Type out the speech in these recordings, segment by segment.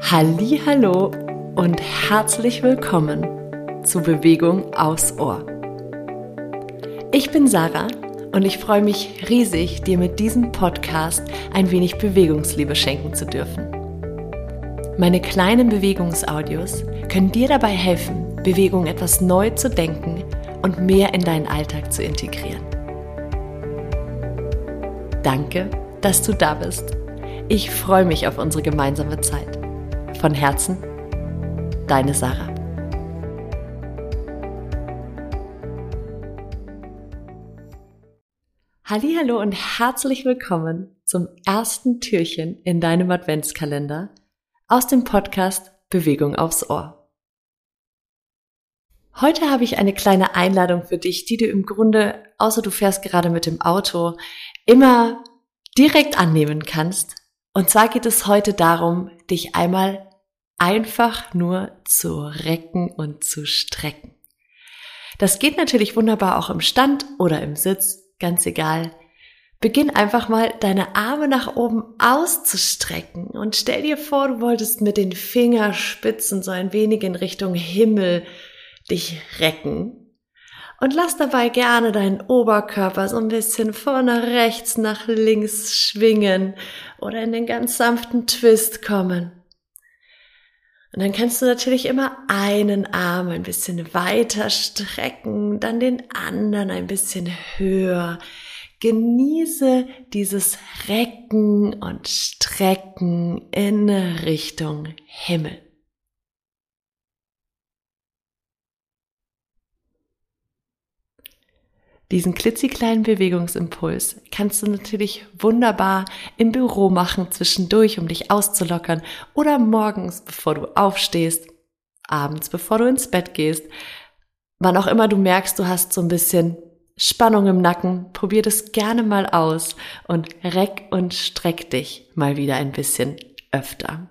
Hallo und herzlich willkommen zu Bewegung aus Ohr. Ich bin Sarah und ich freue mich riesig, dir mit diesem Podcast ein wenig Bewegungsliebe schenken zu dürfen. Meine kleinen Bewegungsaudios können dir dabei helfen, Bewegung etwas neu zu denken und mehr in deinen Alltag zu integrieren. Danke, dass du da bist. Ich freue mich auf unsere gemeinsame Zeit. Von Herzen, deine Sarah. Hallo und herzlich willkommen zum ersten Türchen in deinem Adventskalender aus dem Podcast Bewegung aufs Ohr. Heute habe ich eine kleine Einladung für dich, die du im Grunde, außer du fährst gerade mit dem Auto, immer direkt annehmen kannst. Und zwar geht es heute darum, dich einmal einfach nur zu recken und zu strecken. Das geht natürlich wunderbar auch im Stand oder im Sitz, ganz egal. Beginn einfach mal deine Arme nach oben auszustrecken und stell dir vor, du wolltest mit den Fingerspitzen so ein wenig in Richtung Himmel dich recken. Und lass dabei gerne deinen Oberkörper so ein bisschen vorne rechts nach links schwingen oder in den ganz sanften Twist kommen. Und dann kannst du natürlich immer einen Arm ein bisschen weiter strecken, dann den anderen ein bisschen höher. Genieße dieses Recken und Strecken in Richtung Himmel. Diesen klitzekleinen Bewegungsimpuls kannst du natürlich wunderbar im Büro machen zwischendurch, um dich auszulockern oder morgens, bevor du aufstehst, abends, bevor du ins Bett gehst. Wann auch immer du merkst, du hast so ein bisschen Spannung im Nacken, probier das gerne mal aus und reck und streck dich mal wieder ein bisschen öfter.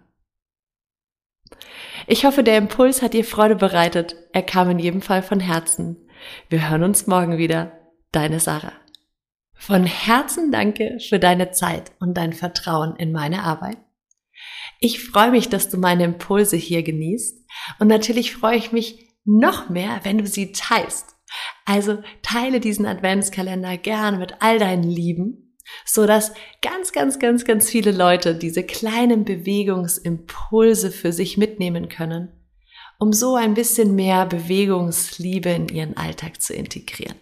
Ich hoffe, der Impuls hat dir Freude bereitet. Er kam in jedem Fall von Herzen. Wir hören uns morgen wieder deine Sarah. Von Herzen danke für deine Zeit und dein Vertrauen in meine Arbeit. Ich freue mich, dass du meine Impulse hier genießt und natürlich freue ich mich noch mehr, wenn du sie teilst. Also teile diesen Adventskalender gern mit all deinen Lieben, so dass ganz, ganz, ganz, ganz viele Leute diese kleinen Bewegungsimpulse für sich mitnehmen können, um so ein bisschen mehr Bewegungsliebe in ihren Alltag zu integrieren.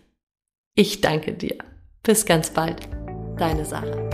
Ich danke dir. Bis ganz bald. Deine Sarah.